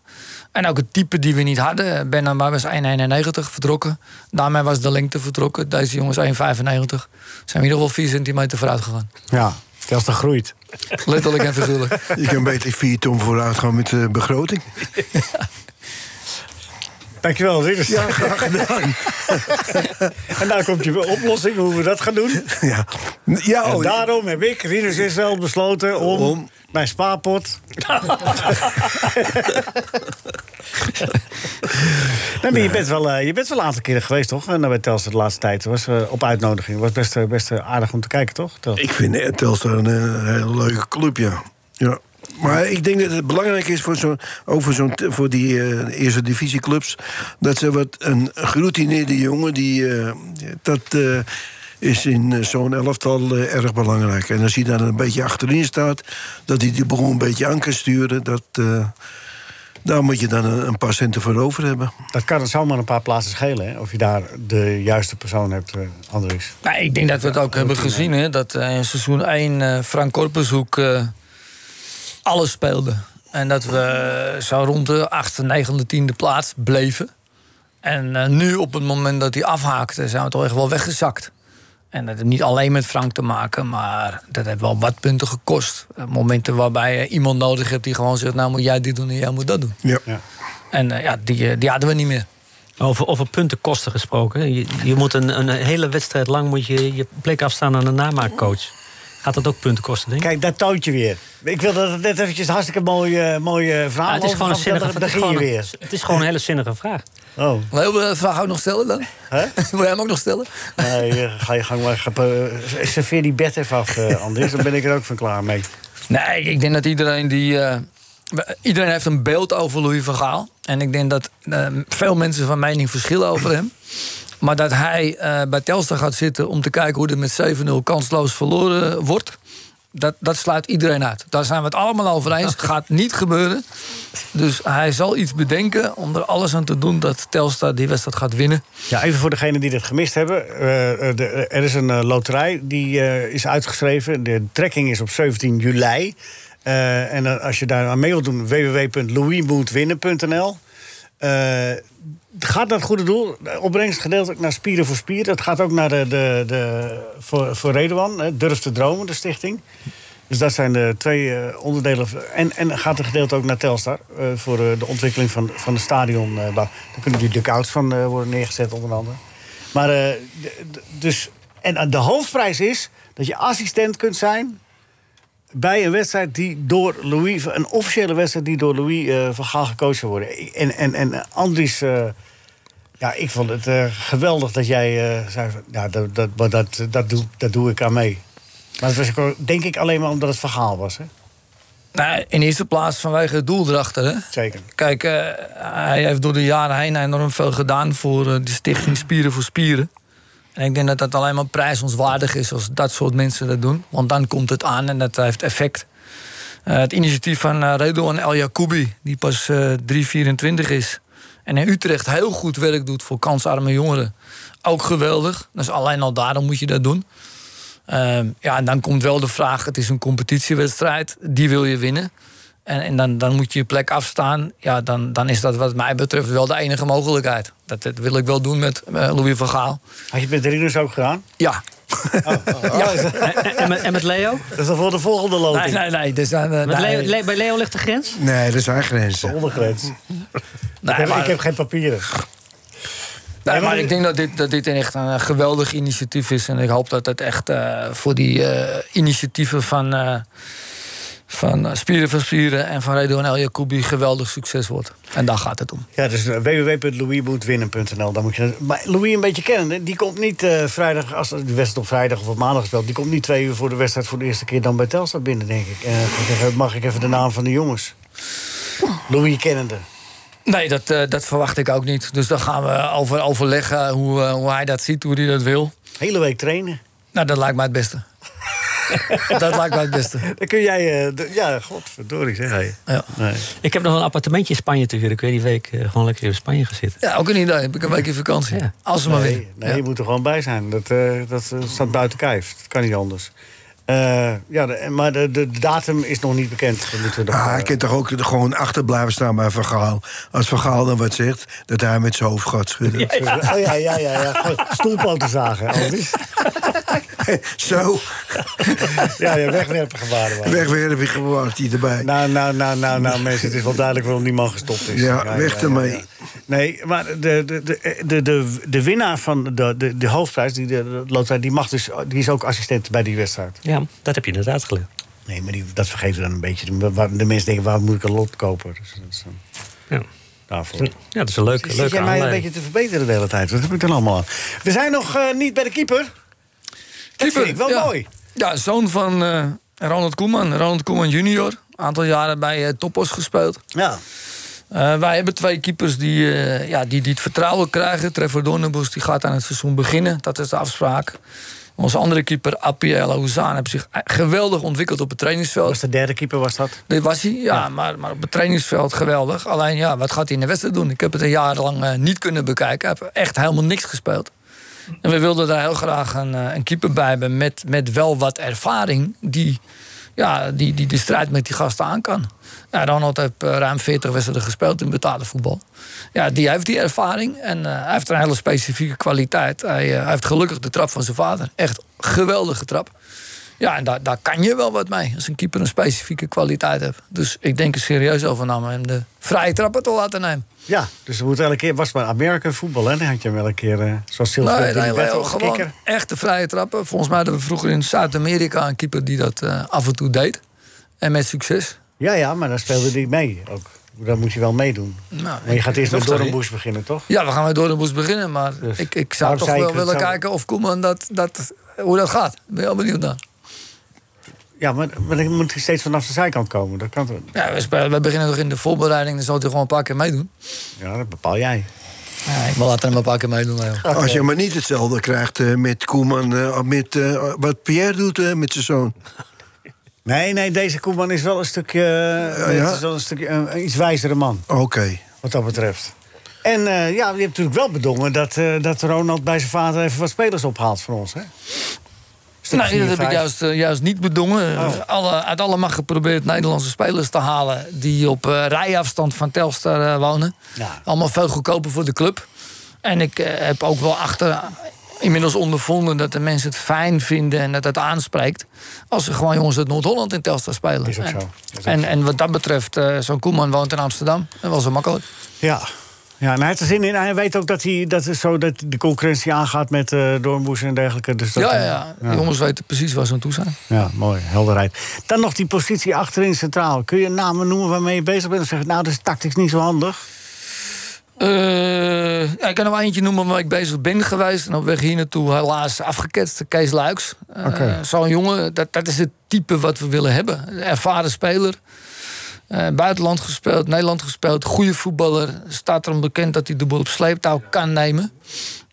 En ook het type die we niet hadden. Ben dan was 1,91 vertrokken. Daarmee was de lengte vertrokken. Deze jongens 1,95. Zijn we in ieder geval 4 centimeter vooruit gegaan. Ja, Telstar groeit. Letterlijk en figuurlijk. Je kan beter vier ton vooruit gaan met de begroting. Dankjewel, Rinus. Ja, graag gedaan. En daar komt je oplossing hoe we dat gaan doen. Ja, ja En oh, daarom heb ik, Rinus Israël, besloten om, Om? mijn spaarpot... nee, maar je bent, wel, eh, je bent wel een aantal keren geweest, toch? En bij Telstar de laatste tijd. was eh, op uitnodiging. was best, eh, best aardig om te kijken, toch? Ik vind Telstar een hele leuke club, ja. ja. Maar ik denk dat het belangrijk is voor, zo, ook voor, zo'n, voor die eh, eerste divisieclubs... dat ze wat een geroutineerde jongen... Die, eh, dat eh, is in zo'n elftal erg belangrijk. En als hij daar een beetje achterin staat... dat hij die boel een beetje aan kan sturen... Dat, eh, daar moet je dan een, een paar centen voor over hebben. Dat kan het zomaar een paar plaatsen schelen, hè? Of je daar de juiste persoon hebt, eh, Andries. Nou, ik denk dat we het ook hebben gezien. Hè, dat eh, in seizoen 1 eh, Frank Korpershoek eh, alles speelde. En dat we zo rond de 8e, 9e, 10e plaats bleven. En eh, nu op het moment dat hij afhaakte, zijn we toch echt wel weggezakt. En dat heeft niet alleen met Frank te maken, maar dat heeft wel wat punten gekost. Eh, momenten waarbij je iemand nodig hebt die gewoon zegt... nou moet jij dit doen en jij moet dat doen. Ja. Ja. En eh, ja, die, eh, die hadden we niet meer. Over, over puntenkosten gesproken. Je, je moet een, een hele wedstrijd lang moet je, je plek afstaan aan een namaakcoach. Gaat dat ook punten kosten, denk ik? Kijk, dat toont je weer. Ik wil dat het net eventjes een hartstikke mooie, mooie verhaal Ja, het is gewoon een zinnige het is gewoon weer. Het is gewoon een hele zinnige vraag. Oh, Wil je de vraag ook nog stellen dan? hè? Wil jij hem ook nog stellen? Nee, eh, ga je gang maar. eh, serveer die bed even af, eh, Andries. Dan ben ik er ook van klaar mee. Nee, ik denk dat iedereen die. eh, iedereen heeft een beeld over Louis van Gaal. En ik denk dat eh, veel mensen van mening verschillen over hem. Maar dat hij eh, bij Telstar gaat zitten om te kijken hoe er met 7-0 kansloos verloren wordt. Dat, dat sluit iedereen uit. Daar zijn we het allemaal over eens. Gaat niet gebeuren. Dus hij zal iets bedenken om er alles aan te doen dat Telstar die wedstrijd gaat winnen. Ja, even voor degenen die dit gemist hebben. Eh, eh, de- er is een loterij die is uitgeschreven. De trekking is op 17 juli. En als je daar aan mee wilt doen, www.louismoetwinnen.nl. het gaat naar het goede doel. Opbrengst gedeeld ook naar Spieren voor Spieren. Het gaat ook naar de, de, de, voor, voor Redouan, hè, Durf te Dromen, de stichting. Dus dat zijn de twee eh, onderdelen. En, en gaat een gedeelte ook naar Telstar. eh, voor eh, de ontwikkeling van, van het stadion. daar kunnen die dugouts van worden neergezet, onder andere. Maar dus. En de hoofdprijs is dat je assistent kunt zijn. Bij een wedstrijd die door Louis. een officiële wedstrijd die door Louis eh, van Gaal gecoacht zou worden. En, en, en Andries. eh, ja, ik vond het eh, geweldig dat jij zei. Ja, dat, dat, dat, dat, doe, dat doe ik aan mee. Maar dat was denk ik alleen maar omdat het verhaal was. Hè? Nou, in eerste plaats vanwege het doel erachter. Hè? Zeker. Kijk, hij heeft door de jaren heen enorm veel gedaan voor de stichting Spieren voor Spieren. En ik denk dat dat alleen maar prijzenswaardig is als dat soort mensen dat doen. Want dan komt het aan en dat heeft effect. Eh, het initiatief van uh, Redouan El Yacoubi, die pas eh 324 is. En in Utrecht heel goed werk doet voor kansarme jongeren. Ook geweldig. Dus alleen al daarom moet je dat doen. Ja, en dan komt wel de vraag: het is een competitiewedstrijd, die wil je winnen. En, en dan, dan moet je je plek afstaan. Ja, dan, dan is dat wat mij betreft wel de enige mogelijkheid. Dat, dat wil ik wel doen met eh, Louis van Gaal. Had je het met Rinus ook gedaan? Ja. Ja. En, en met, en met Leo? Dat is dan voor de volgende Nee, loting. nee, nee. Dus, dan, eh, Met nee. Leo, Le- bij Leo ligt de grens? Nee, er zijn grenzen. Ondergrens. Nee, ik, heb, maar- ik heb geen papieren. Nee, maar ik denk dat dit, dat dit echt een eh, geweldig initiatief is. En ik hoop dat het echt eh, voor die eh, initiatieven van, eh, van eh, Spieren van Spieren en van Redouan El geweldig succes wordt. En daar gaat het om. Ja, dus uh, www.louismoetwinnen.nl. Dan moet je. Maar Louis een beetje kennen. Die komt niet eh, vrijdag, als de wedstrijd op vrijdag of op maandag gespeeld. Die komt niet twee uur voor de wedstrijd voor de eerste keer dan bij Telstar binnen, denk ik. Mag ik even de naam van de jongens? Louis kennende. Nee, dat, eh, dat verwacht ik ook niet. Dus daar gaan we over overleggen hoe, eh, hoe hij dat ziet, hoe hij dat wil. Hele week trainen. Nou, dat lijkt mij het beste. dat lijkt mij het beste. Dan kun jij... eh, de- ja, godverdorie, zeg hij. Ja. Nee. Ik heb nog een appartementje in Spanje te huren. Ik weet die week eh, gewoon lekker in Spanje gezeten. ja, ook een idee. Heb ik een weekje vakantie. Ja. Als ze maar willen. nee Ja. je moet er gewoon bij zijn. Dat, eh, dat staat buiten kijf. Dat kan niet anders. Eh, ja, de- maar de, de datum is nog niet bekend. Dat moeten we Ah, kan toch ook gewoon achter blijven staan bij Vergaal. Als Vergaal dan wat zegt, dat hij met zijn hoofd gaat schudden. Oh ja, ja, ja. ja. Gewoon Stoelpoten zagen. Elvis. Zo, Ja, ja, wegwerpen gebaren. waren. wegwerpen hij erbij. Nou, nou, nou, nou, nou, mensen, het is wel duidelijk waarom die man gestopt is. Ja, weg ermee. Nee, maar de, de, de, de, de, de winnaar van de, de, de hoofdprijs, die, de, loterij, die, mag dus, die is ook assistent bij die wedstrijd. Ja, dat heb je inderdaad geleerd. Nee, maar die, dat vergeten we dan een beetje. De, waar- de mensen denken, waarom moet ik een lot kopen? Dus, dat is, Ja. daarvoor. ja, dat is een leuke, Zit leuke jij mij een beetje te verbeteren de hele tijd? Wat heb ik dan allemaal aan? We zijn nog eh, niet bij de keeper. Dat vind ik wel ja. mooi. Ja, zoon van eh, Ronald Koeman. Ronald Koeman junior. Aantal jaren bij eh Topos gespeeld. Ja. Eh, wij hebben twee keepers die, ja, die, die het vertrouwen krijgen. Trevor Dornenbos die gaat aan het seizoen beginnen. Dat is de afspraak. Onze andere keeper, Apiel Houzan, heeft zich geweldig ontwikkeld op het trainingsveld. Was de derde keeper, was dat? Dit was hij, ja, Maar, maar op het trainingsveld geweldig. Alleen, ja, wat gaat hij in de wedstrijd doen? Ik heb het een jaar lang niet kunnen bekijken. Ik heb echt helemaal niks gespeeld. En we wilden daar heel graag een, eh, een keeper bij hebben met, met wel wat ervaring... die, ja, die, die de strijd met die gasten aan kan. Ja, Ronald heeft eh, ruim 40 wedstrijden gespeeld in betaalde voetbal. Ja, die heeft die ervaring en eh, hij heeft een hele specifieke kwaliteit. Hij, hij heeft gelukkig de trap van zijn vader. Echt geweldige trap. Ja, en daar, daar kan je wel wat mee als een keeper een specifieke kwaliteit heeft. Dus ik denk er serieus over na om hem de vrije trappen te laten nemen. Ja, dus we moeten elke keer... Was maar American voetbal, hè? Dan had je hem elke keer... eh, zoals Silver Nee, gewoon echte vrije trappen. Volgens mij hadden we vroeger in Zuid-Amerika een keeper die dat eh, af en toe deed. En met succes. Ja, ja, maar dan speelde hij mee ook. Dan moet je wel meedoen. Nou, Maar je gaat eerst met Toch, sorry. Dornboes beginnen, toch? Ja, we gaan met Doornboes beginnen. Maar Dus ik, ik zou toch wel willen kijken of Koeman dat, dat, hoe dat gaat. Ben heel benieuwd naar. Ja, maar, maar dan moet hij steeds vanaf de zijkant komen. Dat kan toch? Ja, we, spelen, we beginnen nog in de voorbereiding. Dan zal hij gewoon een paar keer meedoen. Ja, dat bepaal jij. Ja, ik wil laten hem een paar keer meedoen. Als je maar niet hetzelfde krijgt eh, met Koeman, eh, met, eh, wat Pierre doet met zijn zoon. Nee, nee, deze Koeman is wel een stukje... ja? het is wel een stukje een iets wijzere man, Oké. wat dat betreft. En eh, ja, je hebt natuurlijk wel bedongen dat, eh, dat Ronald bij zijn vader even wat spelers ophaalt voor ons, hè? Vier, dat heb ik juist, eh, juist niet bedongen. Oh. Alle, uit alle macht geprobeerd Nederlandse spelers te halen... die op eh, rijafstand van Telstar eh, wonen. Ja. Allemaal veel goedkoper voor de club. En ik eh, heb ook wel achter inmiddels ondervonden... dat de mensen het fijn vinden en dat het aanspreekt... als ze gewoon jongens uit Noord-Holland in Telstar spelen. Is ook En- zo. Is ook En, en wat dat betreft, eh, zo'n Koeman woont in Amsterdam. Dat was zo makkelijk. Ja. Ja, en hij heeft er zin in. Hij weet ook dat, hij, dat, is zo, dat de concurrentie aangaat met eh Doornboes en dergelijke. Dus dat, Ja, ja, jongens weten precies waar ze aan toe zijn. Ja, mooi, helderheid. Dan nog die positie achterin centraal. Kun je namen noemen waarmee je bezig bent? Of zeg je, nou, dat is tactisch niet zo handig. Eh, ja, ik kan er wel eentje noemen waar ik bezig ben geweest. En op weg hier naartoe helaas afgeketst. Kees Luiks. Eh. Zo'n jongen, dat, dat is het type wat we willen hebben. Een ervaren speler. Eh, buitenland gespeeld, Nederland gespeeld. Goede voetballer. Staat erom bekend dat hij de boel op sleeptouw kan nemen.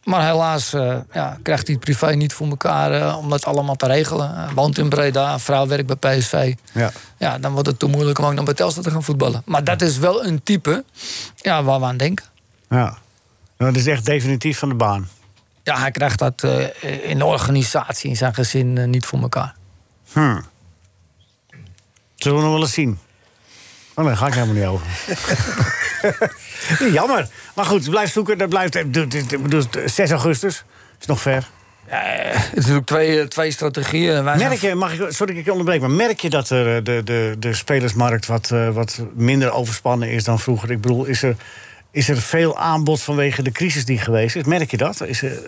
Maar helaas eh, ja, krijgt hij het privé niet voor elkaar eh, om dat allemaal te regelen. Woont in Breda, vrouw werkt bij PSV. Ja. Ja, dan wordt het te moeilijk om ook nog bij Telstar te gaan voetballen. Maar dat is wel een type ja, waar we aan denken. ja. Dat is echt definitief van de baan. Ja, hij krijgt dat in de organisatie, in zijn gezin, niet voor elkaar. Hm. Zullen we nog wel eens zien? Oh, daar ga ik helemaal niet over. Jammer. Maar goed, blijf zoeken. Dat blijft, eh, du- du- du- bedoel, 6 augustus is nog ver. Ja, eh, het is natuurlijk twee, eh, twee strategieën. Wij Merk je, mag ik, sorry dat ik je onderbreek, maar merk je dat er, eh, de, de, de spelersmarkt wat, wat minder overspannen is dan vroeger? Ik bedoel, is er, is er veel aanbod vanwege de crisis die geweest is? Merk je dat? Is er,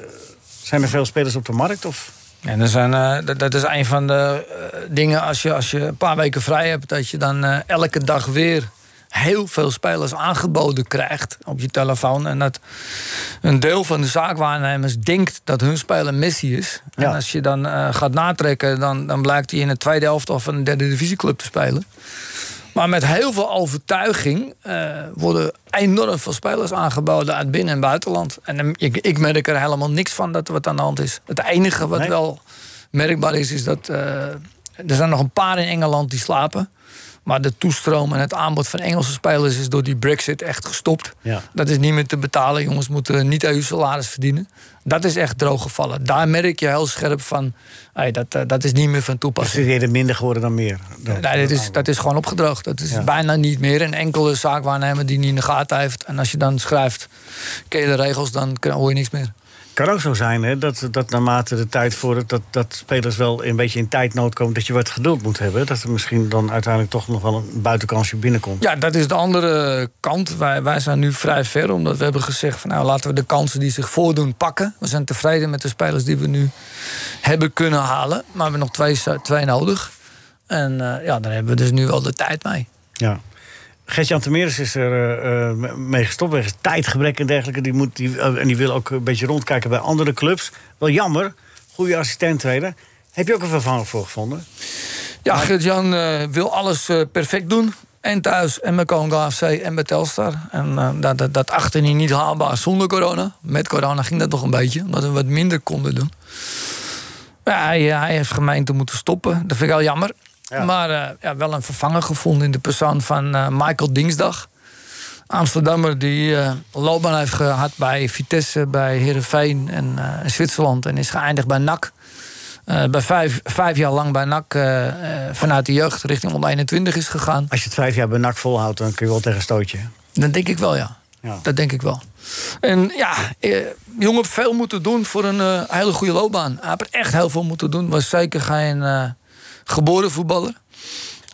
zijn er veel spelers op de markt? Of? En er zijn, eh, dat, dat is een van de eh, dingen als je, als je een paar weken vrij hebt, dat je dan eh, elke dag weer heel veel spelers aangeboden krijgt op je telefoon. En dat een deel van de zaakwaarnemers denkt dat hun speler Messi is. Ja. En als je dan gaat natrekken, dan, dan blijkt hij in het tweede helft of een derde divisieclub te spelen. Maar met heel veel overtuiging eh, worden enorm veel spelers aangeboden uit binnen- en buitenland. En dan- ik, ik merk er helemaal niks van dat er wat aan de hand is. Het enige wat Nee? wel merkbaar is, is dat eh, er zijn nog een paar in Engeland die slapen. Maar de toestroom en het aanbod van Engelse spelers is door die Brexit echt gestopt. Ja. Dat is niet meer te betalen. Jongens moeten niet EU salaris verdienen. Dat is echt droog gevallen. Daar merk je heel scherp van. hey, dat, eh, dat is niet meer van toepassing. is het eerder minder geworden dan meer? Dan- Nee, dat is, dat is gewoon opgedroogd. Dat is Ja. bijna niet meer. Een enkele zaakwaarnemer die niet in de gaten heeft. En als je dan schrijft, ken je de regels, dan hoor je niks meer. Kan ook zo zijn hè, dat, dat naarmate de tijd vordert... Dat, dat spelers wel een beetje in tijdnood komen... dat je wat geduld moet hebben. Dat er misschien dan uiteindelijk toch nog wel een buitenkansje binnenkomt. Ja, dat is de andere kant. Wij, wij zijn nu vrij ver, omdat we hebben gezegd... Van, nou, laten we de kansen die zich voordoen pakken. We zijn tevreden met de spelers die we nu hebben kunnen halen. Maar we hebben nog twee, twee nodig. En eh, ja, daar hebben we dus nu wel de tijd mee. Ja. Gert-Jan Temeres is er eh, eh, mee gestopt wegens tijdgebrek en dergelijke. Die moet, die, eh, en die wil ook een beetje rondkijken bij andere clubs. Wel jammer, goede assistent trainer. Heb je ook een vervanger voor gevonden? Ja, Gert-Jan eh, wil alles perfect doen. En thuis, en met Congo AFC en met Telstar. En dat, dat, dat achtte hij niet haalbaar zonder corona. Met corona ging dat nog een beetje, omdat we wat minder konden doen. Ja, hij, hij heeft gemeente moeten stoppen. Dat vind ik wel jammer. Ja. Maar eh, ja, wel een vervanger gevonden in de persoon van eh, Michael Dingsdag. Amsterdammer die eh loopbaan heeft gehad bij Vitesse, bij Herenveen en eh, Zwitserland. En is geëindigd bij NAC. Bij vijf, vijf jaar lang bij NAC vanuit de jeugd richting onder 21 is gegaan. Als je het vijf jaar bij NAC volhoudt, dan kun je wel tegen een stootje. Dan denk ik wel, ja. Ja. Dat denk ik wel. En ja, eh, jongen veel moeten doen voor een hele goede loopbaan. Hij heeft echt heel veel moeten doen. Was zeker geen geboren voetballer.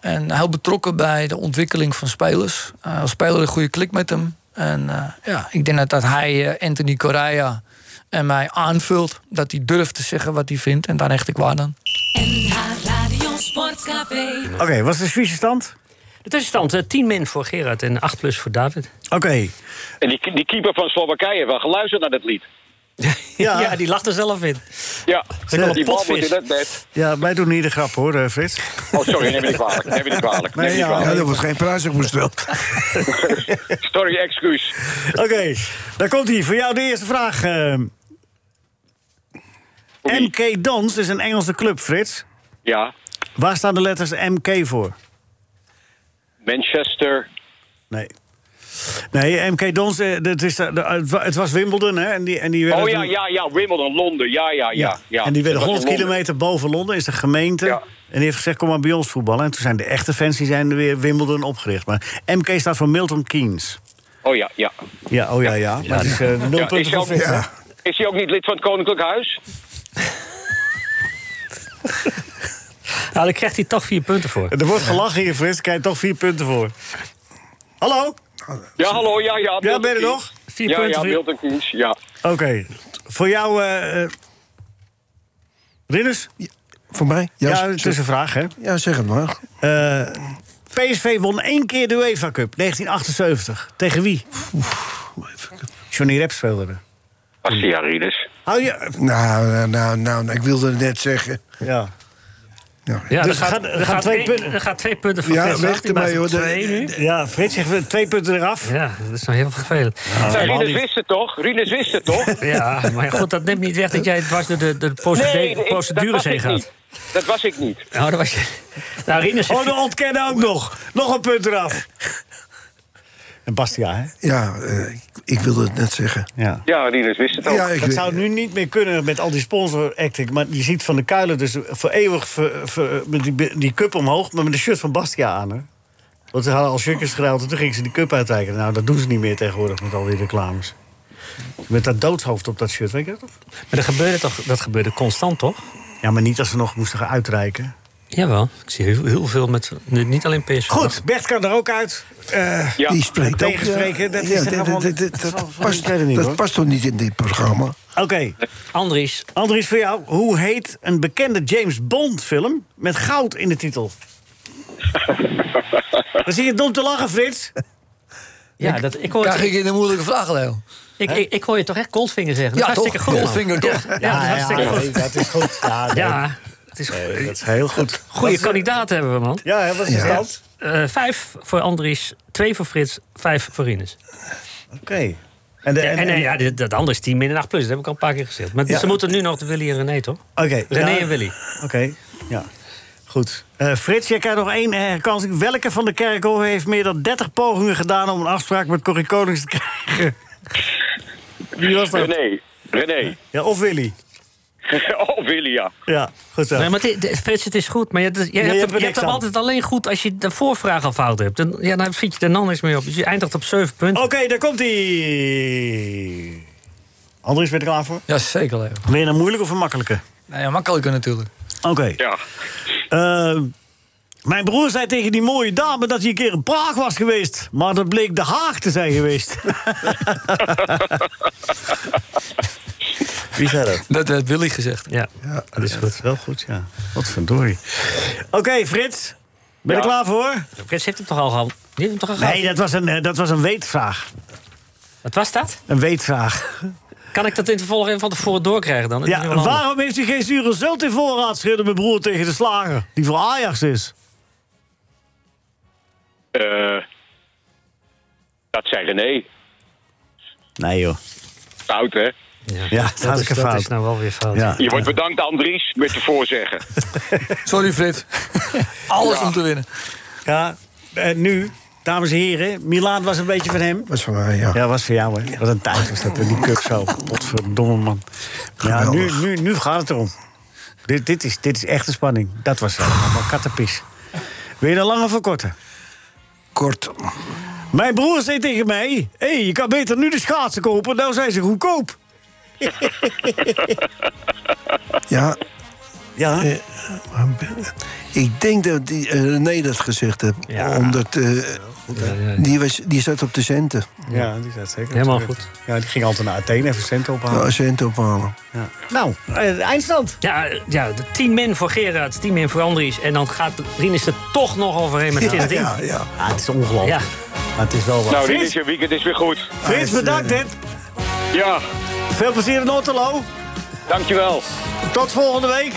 En heel betrokken bij de ontwikkeling van spelers. Eh, als speler een goede klik met hem. En eh, ja, ik denk dat, dat hij eh, Anthony Correa en mij aanvult. Dat hij durft te zeggen wat hij vindt. En daar hecht ik waar aan. NH Radio Sportcafé. Oké, wat is de Zwitserse stand? De tussenstand, eh, 10 min voor Gerard en 8 plus voor David. Oké. En die, die keeper van Slowakije heeft wel geluisterd naar dat lied. Ja. Ja, die lacht er zelf in. Ja, wel die bal moet in dat bed. Ja, wij doen niet de grap hoor, eh, Frits. Oh, sorry, neem me niet kwalijk. Neem me niet kwalijk. Niet ja. Kwalijk. er wordt geen prijs op gesteld. Sorry, excuus. Oké, daar komt hij. Voor jou de eerste vraag. eh. MK Dons is een Engelse club, Frits. Ja, Waar staan de letters MK voor? Manchester. Nee. Nee, MK Dons, eh, dat is, de- de- het wa- het was Wimbledon, hè? En die, en die werden Oh ja, toen- ja, ja, Wimbledon, Londen. Ja, ja, ja. ja. En die werden Dat was 100 in Londen. kilometer boven Londen, is de gemeente. Ja. En die heeft gezegd, kom maar bij ons voetballen. En toen zijn de echte fans die zijn er weer Wimbledon opgericht. Maar MK staat voor Milton Keynes. Oh ja, ja. Ja, oh ja, ja. Maar het is eh, nul ja is, hij ook, Frits, hè? Ja. is hij ook niet lid van het Koninklijk Huis? Nou, dan krijgt hij toch 4 punten voor. Er wordt gelachen hier, Frits. Krijg je toch vier punten voor. Hallo? Ja, hallo, ja, ja. Milton ben je er nog? Vier ja, punten ja, Milton Keynes, ja. Oké. Voor jou, eh eh, Rinus? Voor mij? Ja, Ja, het is een vraag, hè? ja zeg het maar. Eh, PSV won één keer de UEFA Cup, 1978. Tegen wie? Johnny Rep speelde er. Astiarides. Hou je... Nou, nou, nou, nou, ik wilde het net zeggen. Ja. Ja. Ja, Dus er gaat, er twee punten. Er gaat twee punten voor Ja, Frits ermee, er hoor. Ja, Frits zegt twee punten eraf. Ja, dat is nou heel vervelend. Ja, Rinus wist het toch? Rinus wist het toch? Ja, maar goed, dat neemt niet weg dat jij dwars door de, de procedure, Nee, procedures was heen ik gaat. niet. Dat was ik niet. Nou, dat was je. Nou, Rinus Oh, de ontkennen ook nog. Nog een punt eraf. En Bastia, hè? Ja, eh, ik, ik wilde het net zeggen. Ja. Ja, Rinus wist het ook. Ja, ik Dat weet- zou nu niet meer kunnen met al die sponsor-acting. Maar je ziet Van de Kuilen dus voor eeuwig ver- ver- met die, die cup omhoog... maar met een shirt van Bastia aan, hè? Want ze hadden al shirtjes geruild en toen gingen ze die cup uitreiken. Nou, dat doen ze niet meer tegenwoordig met al die reclames. Met dat doodshoofd op dat shirt, weet je dat? Maar dat gebeurde toch dat gebeurde constant, toch? Ja, maar niet als ze nog moesten gaan uitreiken. Jawel, ik zie heel, heel veel met... Niet alleen PSV. Goed, Bert kan er ook uit. Eh, Ja. Die spreekt ook. Tegenspreken, ja. dat is allemaal- dat- dat- dat dat past- niet, Dat hoor. past toch niet in dit programma? Oké, Andries, Andries, voor jou. Hoe heet een bekende James Bond film met goud in de titel? Dan zie je dom te lachen, Frits. ja, dat, ik, hoor Krijg het, ik in een moeilijke vraag, Leo? ik, ik, ik hoor je toch echt Goldfinger zeggen? Dat Ja, is hartstikke toch? goed. Goldfinger, toch? Ja, dat is hartstikke goed. nee, dat is goed. Ja, nee, Ja, het is nee, dat is heel goed. goede Wat- kandidaat hebben we, man. Ja, wat is de Ja. stand? Eh, vijf voor Andries, twee voor Frits, vijf voor Rinus. Oké. En, de, en, en, ja, de andere is 10 min en 8 plus. Dat heb ik al een paar keer gezegd. Maar Ja. ze moeten nu nog de Willy en René, toch? Oké. René ja, en Willy. Oké, ja. Goed. Eh, Frits, jij krijgt nog één eh, kans. Welke van de Kerkhoven heeft meer dan 30 pogingen gedaan... om een afspraak met Corrie Konings te krijgen? Wie was dat? René. René. Ja, of Willy. oh, Willy, ja. Ja, goed zo. Nee, maar het, Frits, het is goed. Maar je, je, je hebt, hebt hem- je niks hebt hem aan. altijd alleen goed als je de voorvraag al fout hebt. En, ja, dan schiet je er dan niks mee op. Dus je eindigt op 7 punten. Oké, daar komt hij. Andries, ben je er klaar voor? Ja, zeker. Ben je een moeilijke of een makkelijke? Nou ja, makkelijker natuurlijk. Oké. Ja. Eh, mijn broer zei tegen die mooie dame dat hij een keer in Praag was geweest. Maar dat bleek De Haag te zijn geweest. Wie zei dat? Dat heeft Willy gezegd. Ja, dat is goed. Wel goed, ja. Wat verdorie. Oké, Frits. Ben je er Ja. klaar voor? Frits heeft hem toch al gehad? Die heeft hem toch al gehad? Nee, dat was een, eh, dat was een weetvraag. Wat was dat? Een weetvraag. Kan ik dat in het vervolg even van tevoren doorkrijgen dan? Dat Ja, handig. waarom heeft u geen zure zult in voorraad? schreeuwde mijn broer tegen de slager. Die voor Ajax is. Eh, dat zei René. Nee, joh. Fout, hè? Ja, dat, Dat, is is, dat nou wel weer fout. Ja. Je wordt bedankt, Andries, met de voorzeggen. Sorry, Frits. Alles om te winnen. Ja, en nu, dames en heren, Milaan was een beetje van hem. was van mij, ja. Ja, was voor jou, hè? Wat een tijd was dat, die cup zo. Potverdomme, man. Ja, nu, nu, nu gaat het erom. Dit, dit, is, dit is echte spanning. Dat was helemaal kattenpis. Wil je een lange verkorten? Kort. Mijn broer zei tegen mij... hé, hey, je kan beter nu de schaatsen kopen, nou zijn ze goedkoop. Ja, Ja, eh, ik denk dat die, René dat gezegd heeft. Ja. Omdat eh, Ja, ja. die, was, die zat op de centen. ja die zat zeker. Helemaal goed. Ja, die ging altijd naar Athene even centen ophalen. Ja, centen ophalen. Ja. Nou, eindstand. Ja, ja, de 10 min voor Gerard, 10 min voor Andries. En dan gaat Rinus er toch nog overheen met 10 Ja, 10. ja, ja. Ja, het is ongelooflijk. Ja. Maar het is wel wat. Nou, dit is je weekend is weer goed. Frits, bedankt, hè. Ja, Veel plezier in Otterlo. dankjewel. Tot volgende week.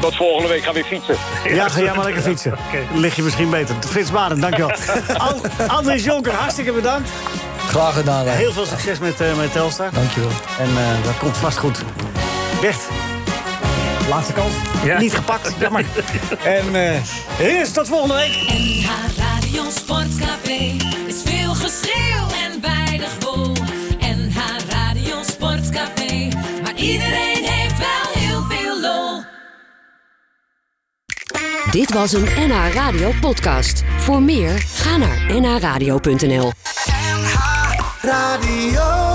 Tot volgende week gaan we weer fietsen. Ja, ga jij maar lekker fietsen. Dan lig je misschien beter. Frits Baden, dankjewel. An- Andries Jonker, hartstikke bedankt. Graag gedaan, Rijn. Heel veel succes met, eh met Telstar. Dankjewel. En eh, dat komt vast goed. Bert. Laatste kans. Ja. Niet gepakt, jammer. en eh Rinus, tot volgende week. NH Radio Sportcafé is veel geschreeuw en weinig wol. Iedereen heeft wel heel veel lol. Dit was een NH Radio podcast. Voor meer, ga naar nhradio.nl. Radio.